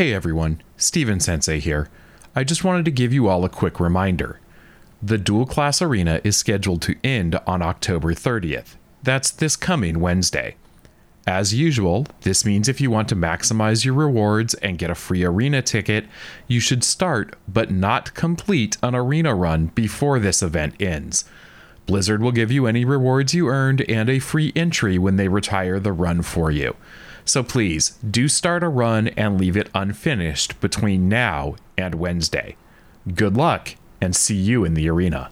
Hey everyone, Steven Sensei here. I just wanted to give you all a quick reminder. The Dual Class Arena is scheduled to end on October 30th. That's this coming Wednesday. As usual, this means if you want to maximize your rewards and get a free arena ticket, you should start but not complete an arena run before this event ends. Blizzard will give you any rewards you earned and a free entry when they retire the run for you. So please do start a run and leave it unfinished between now and Wednesday. Good luck and see you in the arena.